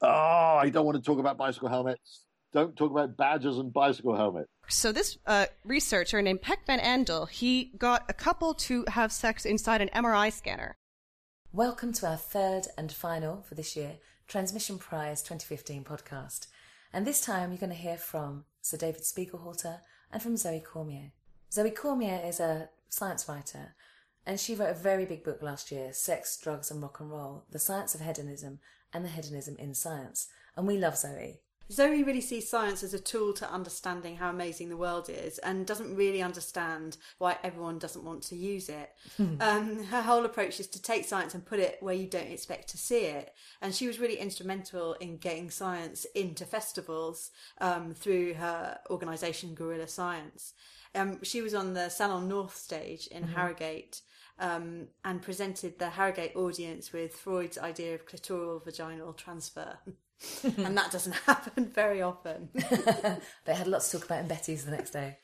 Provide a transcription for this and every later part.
Oh, I don't want to talk about bicycle helmets. Don't talk about badges and bicycle helmets. So this uh, researcher named Pek Van Andel, he got a couple to have sex inside an MRI scanner. Welcome to our third and final for this year Transmission Prize 2015 podcast. And this time you're going to hear from Sir David Spiegelhalter and from Zoe Cormier. Zoe Cormier is a science writer and she wrote a very big book last year, Sex, Drugs and Rock and Roll, The Science of Hedonism and the Hedonism in Science. And we love Zoe. Zoe really sees science as a tool to understanding how amazing the world is and doesn't really understand why everyone doesn't want to use it. um, her whole approach is to take science and put it where you don't expect to see it. And she was really instrumental in getting science into festivals um, through her organisation, Guerrilla Science. Um, she was on the Salon North stage in Harrogate um, and presented the Harrogate audience with Freud's idea of clitoral vaginal transfer. and that doesn't happen very often. They had lots to talk about in Betty's the next day.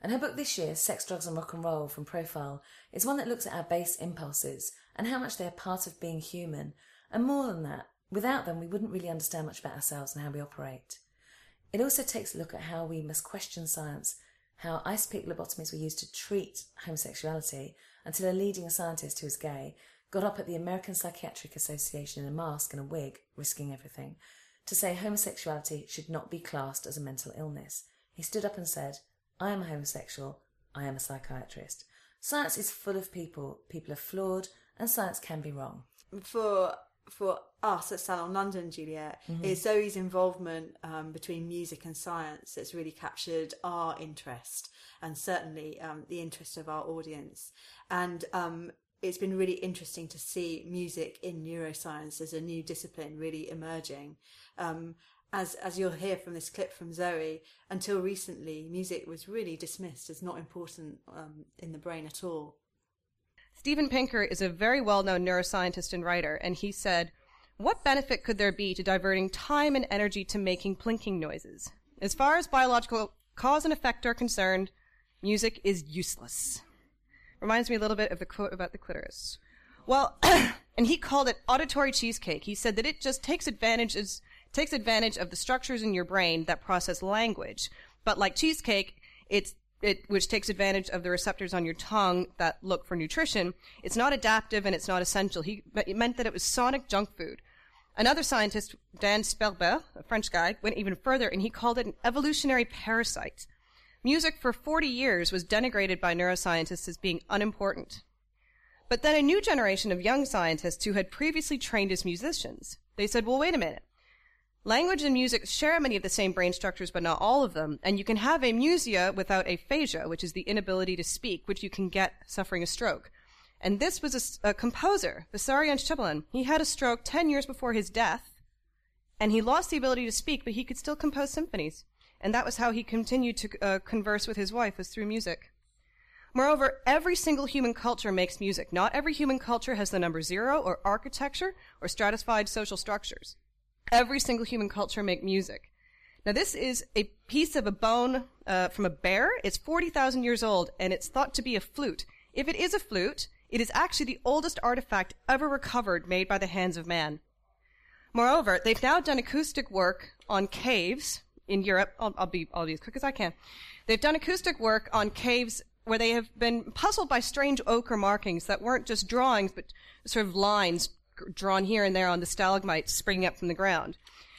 And her book this year, Sex, Drugs and Rock and Roll from Profile, is one that looks at our base impulses and how much they are part of being human. And more than that, without them, we wouldn't really understand much about ourselves and how we operate. It also takes a look at how we must question science, how ice pick lobotomies were used to treat homosexuality until a leading scientist who was gay got up at the American Psychiatric Association in a mask and a wig, risking everything, to say homosexuality should not be classed as a mental illness. He stood up and said, I am a homosexual, I am a psychiatrist. Science is full of people, people are flawed, and science can be wrong. for for us at Salon London, Juliet, is Zoe's involvement um, between music and science that's really captured our interest and certainly um, the interest of our audience. And um, it's been really interesting to see music in neuroscience as a new discipline really emerging. Um, as as you'll hear from this clip from Zoe, until recently, music was really dismissed as not important um, in the brain at all. Steven Pinker is a very well known neuroscientist and writer, and he said, What benefit could there be to diverting time and energy to making plinking noises? As far as biological cause and effect are concerned, music is useless. Reminds me a little bit of the quote about the clitoris. Well, and he called it auditory cheesecake. He said that it just takes advantage takes advantage of the structures in your brain that process language. But like cheesecake, it's it which takes advantage of the receptors on your tongue that look for nutrition. It's not adaptive and it's not essential. He it meant that it was sonic junk food. Another scientist, Dan Sperber, a French guy, went even further and he called it an evolutionary parasite. Music for 40 years was denigrated by neuroscientists as being unimportant. But then a new generation of young scientists who had previously trained as musicians, they said, well, wait a minute. Language and music share many of the same brain structures, but not all of them. And you can have amusia without aphasia, which is the inability to speak, which you can get suffering a stroke. And this was a composer, Vissarion Shebalin. He had a stroke 10 years before his death, and he lost the ability to speak, but he could still compose symphonies. And that was how he continued to uh, converse with his wife, was through music. Moreover, every single human culture makes music. Not every human culture has the number zero or architecture or stratified social structures. Every single human culture make music. Now this is a piece of a bone uh, from a bear. It's 40,000 years old and it's thought to be a flute. If it is a flute, it is actually the oldest artifact ever recovered made by the hands of man. Moreover, they've now done acoustic work on caves in Europe. I'll, I'll be I'll be as quick as I can. They've done acoustic work on caves where they have been puzzled by strange ochre markings that weren't just drawings, but sort of lines drawn here and there on the stalagmites springing up from the ground.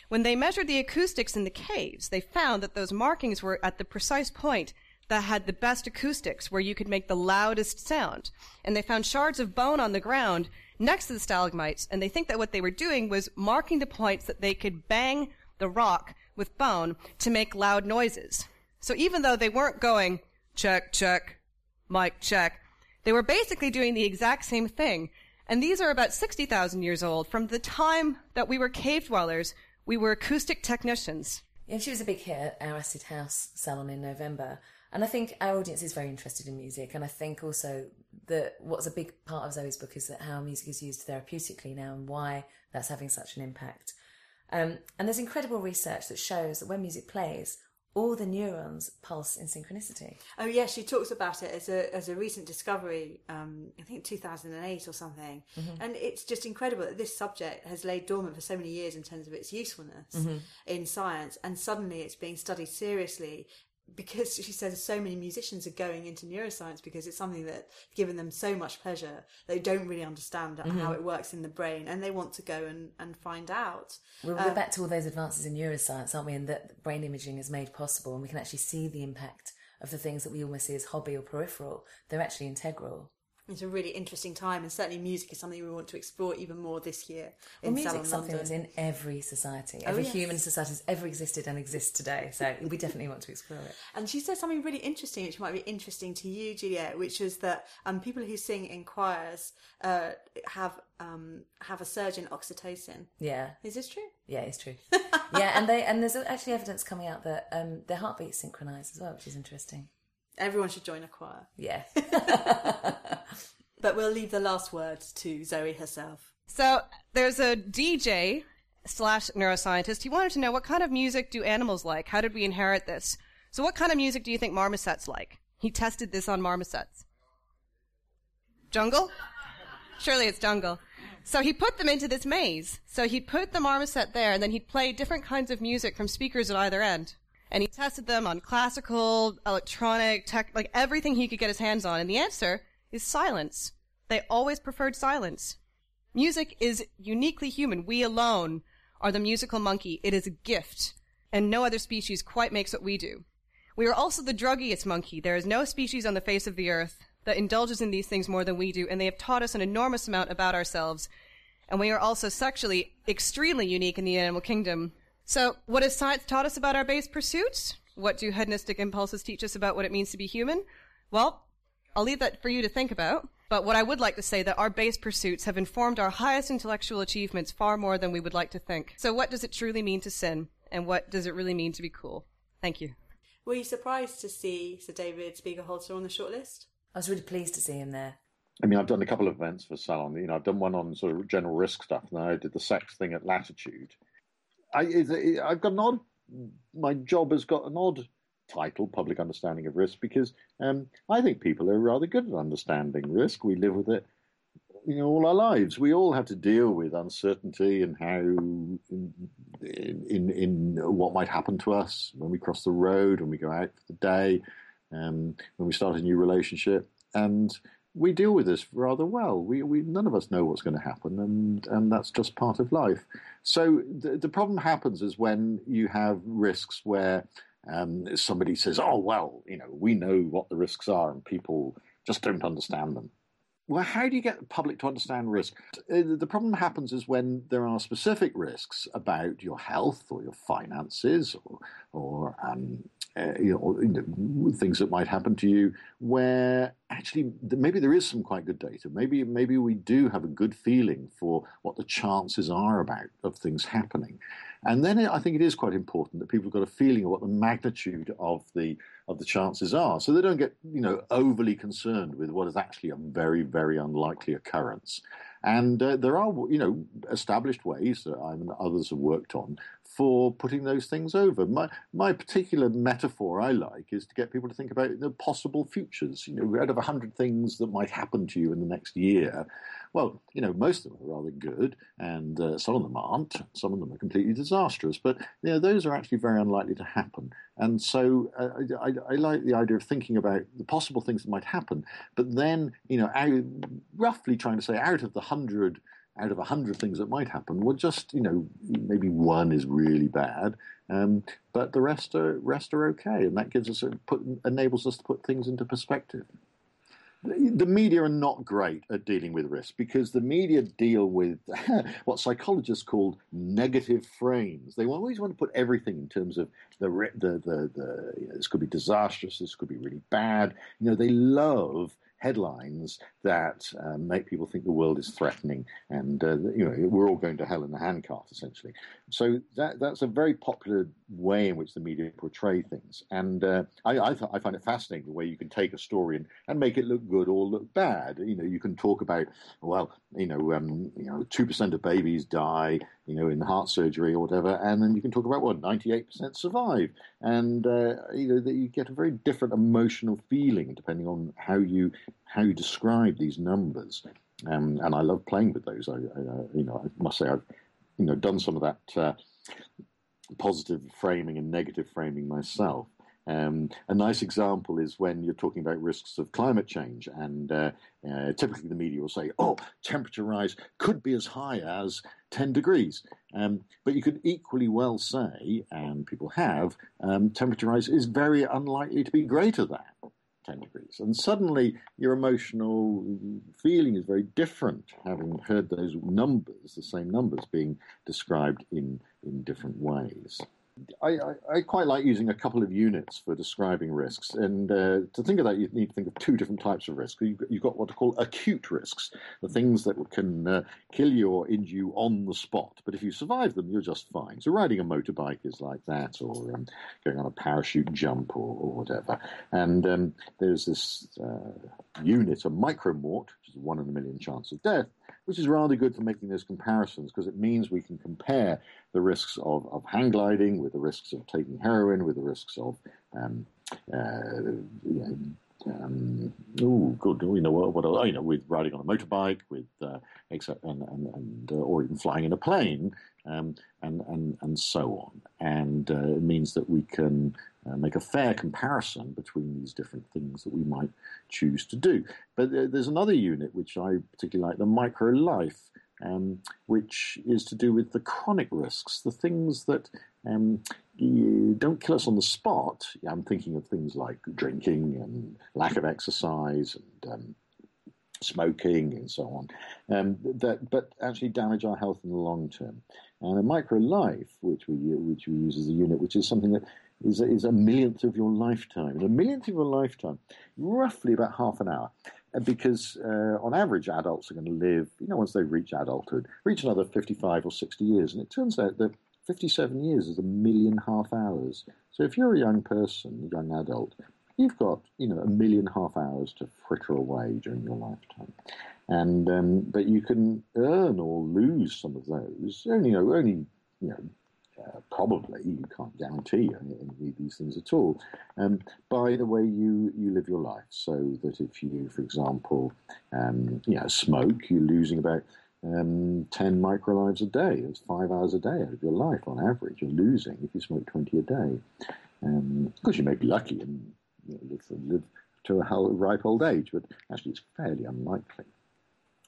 When they measured the acoustics in the caves, they found that those markings were at the precise point that had the best acoustics, where you could make the loudest sound. And they found shards of bone on the ground next to the stalagmites, and they think that what they were doing was marking the points that they could bang the rock with bone to make loud noises. So even though they weren't going check, check, mic check, they were basically doing the exact same thing. And these are about 60,000 years old. From the time that we were cave dwellers, we were acoustic technicians. Yeah, she was a big hit at our Acid House salon in November. And I think our audience is very interested in music. And I think also that what's a big part of Zoe's book is that how music is used therapeutically now and why that's having such an impact. Um, and there's incredible research that shows that when music plays, all the neurons pulse in synchronicity. Oh yeah, she talks about it as a as a recent discovery. Um, I think 2008 or something, and it's just incredible that this subject has laid dormant for so many years in terms of its usefulness in science, and suddenly it's being studied seriously. Because she says so many musicians are going into neuroscience because it's something that's given them so much pleasure. They don't really understand how mm-hmm. it works in the brain, and they want to go and, and find out. We're, we're uh, back to all those advances in neuroscience, aren't we? And that brain imaging is made possible, and we can actually see the impact of the things that we almost see as hobby or peripheral. They're actually integral. It's a really interesting time, and certainly music is something we want to explore even more this year Well, music's Salon something London. that's in every society. Every yes. human society has ever existed and exists today. So we definitely want to explore it. And she said something really interesting, which might be interesting to you, Juliet, which is that um, people who sing in choirs uh, have um, have a surge in oxytocin. Yeah. Is this true? Yeah, it's true. yeah, and they and there's actually evidence coming out that um, their heartbeats synchronise as well, which is interesting. Everyone should join a choir. Yeah. But we'll leave the last word to Zoe herself. So there's a DJ slash neuroscientist. He wanted to know what kind of music do animals like? How did we inherit this? So what kind of music do you think marmosets like? He tested this on marmosets. Jungle? Surely it's jungle. So he put them into this maze. So he'd put the marmoset there and then he'd play different kinds of music from speakers at either end. And he tested them on classical, electronic, tech, like everything he could get his hands on. And the answer is silence. They always preferred silence. Music is uniquely human. We alone are the musical monkey. It is a gift, and no other species quite makes what we do. We are also the druggiest monkey. There is no species on the face of the earth that indulges in these things more than we do, and they have taught us an enormous amount about ourselves. And we are also sexually extremely unique in the animal kingdom. So, what has science taught us about our base pursuits? What do hedonistic impulses teach us about what it means to be human? Well, I'll leave that for you to think about. But what I would like to say that our base pursuits have informed our highest intellectual achievements far more than we would like to think. So what does it truly mean to sin? And what does it really mean to be cool? Thank you. Were you surprised to see Sir David Spiegelhalter on the shortlist? I was really pleased to see him there. I mean, I've done a couple of events for Salon. You know, I've done one on sort of general risk stuff, and then I did the sex thing at Latitude. I, it, I've got an odd. My job has got an odd title, Public Understanding of Risk, because um, I think people are rather good at understanding risk. We live with it, you know, all our lives. We all have to deal with uncertainty and how in, in in what might happen to us when we cross the road, when we go out for the day, um, when we start a new relationship, and we deal with this rather well. We, we none of us know what's going to happen, and and that's just part of life. So the, the problem happens is when you have risks where um, somebody says, "Oh well, you know, we know what the risks are, and people just don't understand them." Well, how do you get the public to understand risk? Uh, The problem happens is when there are specific risks about your health or your finances or, or um, uh, you know, things that might happen to you, where actually maybe there is some quite good data. Maybe maybe we do have a good feeling for what the chances are about of things happening, and then I think it is quite important that people have got a feeling of what the magnitude of the of the chances are, so they don't get you know overly concerned with what is actually a very very unlikely occurrence. And uh, there are you know established ways that I and others have worked on for putting those things over. My my particular metaphor I like is to get people to think about the possible futures. You know, out of a hundred things that might happen to you in the next year, well, you know, most of them are rather good, and uh, some of them aren't. Some of them are completely disastrous. But you know, those are actually very unlikely to happen. And so uh, I, I, like the idea of thinking about the possible things that might happen, but then you know, out, roughly trying to say out of the hundred out of a hundred things that might happen, well, just you know, maybe one is really bad, um, but the rest are rest are okay, and that gives us a, put, enables us to put things into perspective. The, media are not great at dealing with risk because the media deal with what psychologists call negative frames. They always want to put everything in terms of the the the, the you know, this could be disastrous, this could be really bad. You know, they love headlines that um, make people think the world is threatening and uh, you know we're all going to hell in a handcart essentially. So that that's a very popular way in which the media portray things, and uh, I I, th- I find it fascinating the way you can take a story and, and make it look good or look bad. You know, you can talk about well, you know, um, you know, two percent of babies die you know, in heart surgery or whatever, and then you can talk about what 98% survive, and uh, you know that you get a very different emotional feeling depending on how you how you describe these numbers. Um, and I love playing with those. I, I, you know, I must say I've you know done some of that uh, positive framing and negative framing myself. Um, a nice example is when you're talking about risks of climate change, and uh, uh, typically the media will say, "Oh, temperature rise could be as high as 10 degrees," um, but you could equally well say, and people have, um, temperature rise is very unlikely to be greater than 10 degrees. And suddenly your emotional feeling is very different, having heard those numbers, the same numbers being described in, in different ways. I, I, I, quite like using a couple of units for describing risks. And uh, to think of that, you need to think of two different types of risks. You've, you've got what are called acute risks, the things that can uh, kill you or injure you on the spot. But if you survive them, you're just fine. So riding a motorbike is like that, or um, going on a parachute jump or, or whatever. And um, there's this uh, unit, a micromort, which is a one in a million chance of death, which is rather good for making those comparisons because it means we can compare the risks of, of hang gliding with the risks of taking heroin, with the risks of um, uh, you know, um, oh, good. You know what? what you know, with riding on a motorbike, with uh, except and and, and uh, or even flying in a plane, um, and and and so on. And uh, it means that we can uh, make a fair comparison between these different things that we might choose to do. But there's another unit which I particularly like, the micro life, um, which is to do with the chronic risks, the things that um, don't kill us on the spot. I'm thinking of things like drinking and lack of exercise and um, smoking and so on, um, that but actually damage our health in the long term. And a micro life, which we which we use as a unit, which is something that is, is a millionth of your lifetime. And a millionth of your lifetime, roughly about half an hour. Because uh, on average, adults are going to live, you know, once they reach adulthood, reach another 55 or 60 years. And it turns out that 57 years is a million half hours. So if you're a young person, a young adult, you've got, you know, a million half hours to fritter away during your lifetime. And, um, but you can earn or lose some of those, only, you know, only, you know, uh, probably, you can't guarantee any, of these things at all, um, by the way you, you live your life. So that if you, for example, um, you know, smoke, you're losing about um, 10 microlives a day. It's five hours a day out of your life on average. You're losing if you smoke 20 a day. Um, of course, you may be lucky and you know, live, live to a ripe old age, but actually it's fairly unlikely.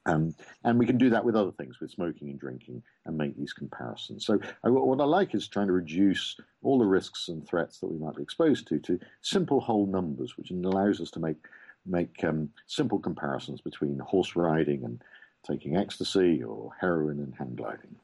Um, and we can do that with other things, with smoking and drinking, and make these comparisons. So, I, what I like is trying to reduce all the risks and threats that we might be exposed to to simple whole numbers, which allows us to make make um, simple comparisons between horse riding and taking ecstasy or heroin and hang gliding.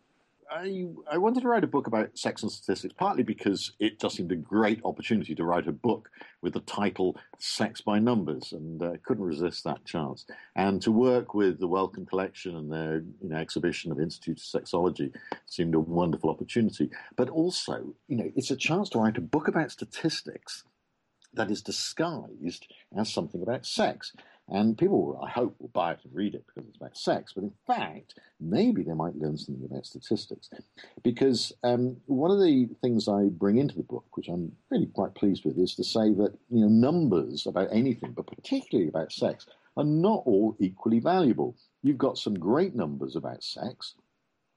I, I wanted to write a book about sex and statistics, partly because it just seemed a great opportunity to write a book with the title Sex by Numbers, and I uh, couldn't resist that chance. And to work with the Wellcome Collection and their you know, exhibition of Institute of Sexology seemed a wonderful opportunity. But also, you know, it's a chance to write a book about statistics that is disguised as something about sex. And people, I hope, will buy it and read it because it's about sex. But in fact, maybe they might learn something about statistics. Because um, one of the things I bring into the book, which I'm really quite pleased with, is to say that you know numbers about anything, but particularly about sex, are not all equally valuable. You've got some great numbers about sex,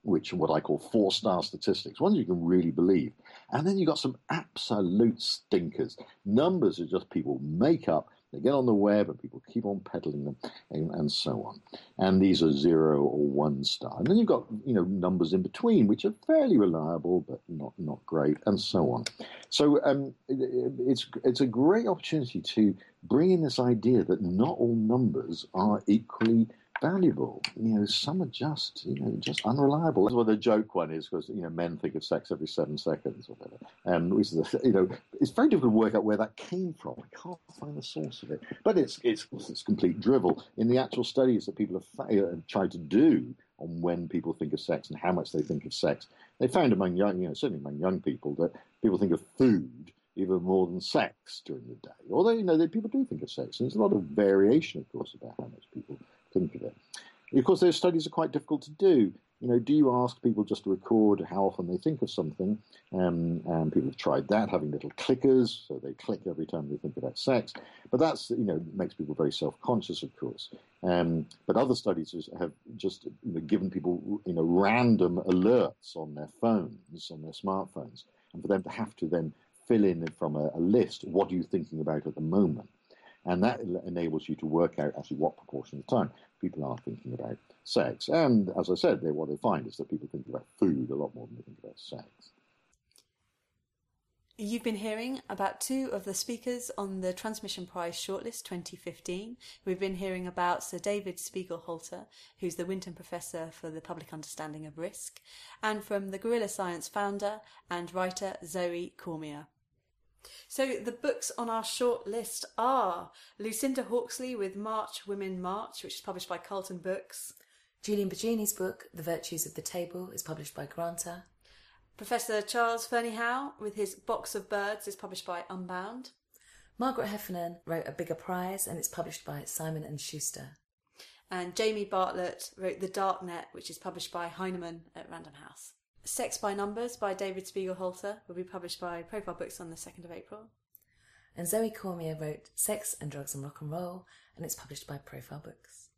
which are what I call four star statistics, ones you can really believe. And then you've got some absolute stinkers. Numbers are just people make up they get on the web and people keep on peddling them and, and, so on. And these are zero or one star. And then you've got, you know, numbers in between, which are fairly reliable, but not, not great, and so on. So um, it, it's, it's a great opportunity to bring in this idea that not all numbers are equally valuable. You know, some are just, you know, just unreliable. That's what the joke one is, because, you know, men think of sex every seven seconds or whatever. Um, which is, a, you know, it's very difficult to work out where that came from. I can't find the source of it. But it's, it's, it's complete drivel. In the actual studies that people have, uh, tried to do on when people think of sex and how much they think of sex, they found among young, you know, certainly among young people, that people think of food even more than sex during the day. Although, you know, people do think of sex. And there's a lot of variation, of course, about how much people think of it. Of course, those studies are quite difficult to do. you know, do you ask people just to record how often they think of something? Um, and people have tried that, having little clickers, so they click every time they think about sex. But that's, you know, makes people very self-conscious, of course. Um, but other studies have just you know, given people, you know, random alerts on their phones, on their smartphones, and for them to have to then fill in from a, a list, what are you thinking about at the moment? And that enables you to work out actually what proportion of the time people are thinking about sex. And as I said, they, what they find is that people think about food a lot more than they think about sex. You've been hearing about two of the speakers on the Transmission Prize Shortlist 2015. We've been hearing about Sir David Spiegelhalter, who's the Winton Professor for the Public Understanding of Risk, and from the Guerrilla Science founder and writer Zoe Cormier. So the books on our short list are Lucinda Hawksley with March Women March, which is published by Carlton Books. Julian Baggini's book, The Virtues of the Table, is published by Granta. Professor Charles Fernyhough with his Box of Birds is published by Unbound. Margaret Heffernan wrote A Bigger Prize and it's published by Simon and Schuster. And Jamie Bartlett wrote The Dark Net, which is published by Heinemann at Random House. Sex by Numbers by David Spiegelhalter will be published by Profile Books on the 2nd of April. And Zoe Cormier wrote Sex and Drugs and Rock and Roll, and it's published by Profile Books.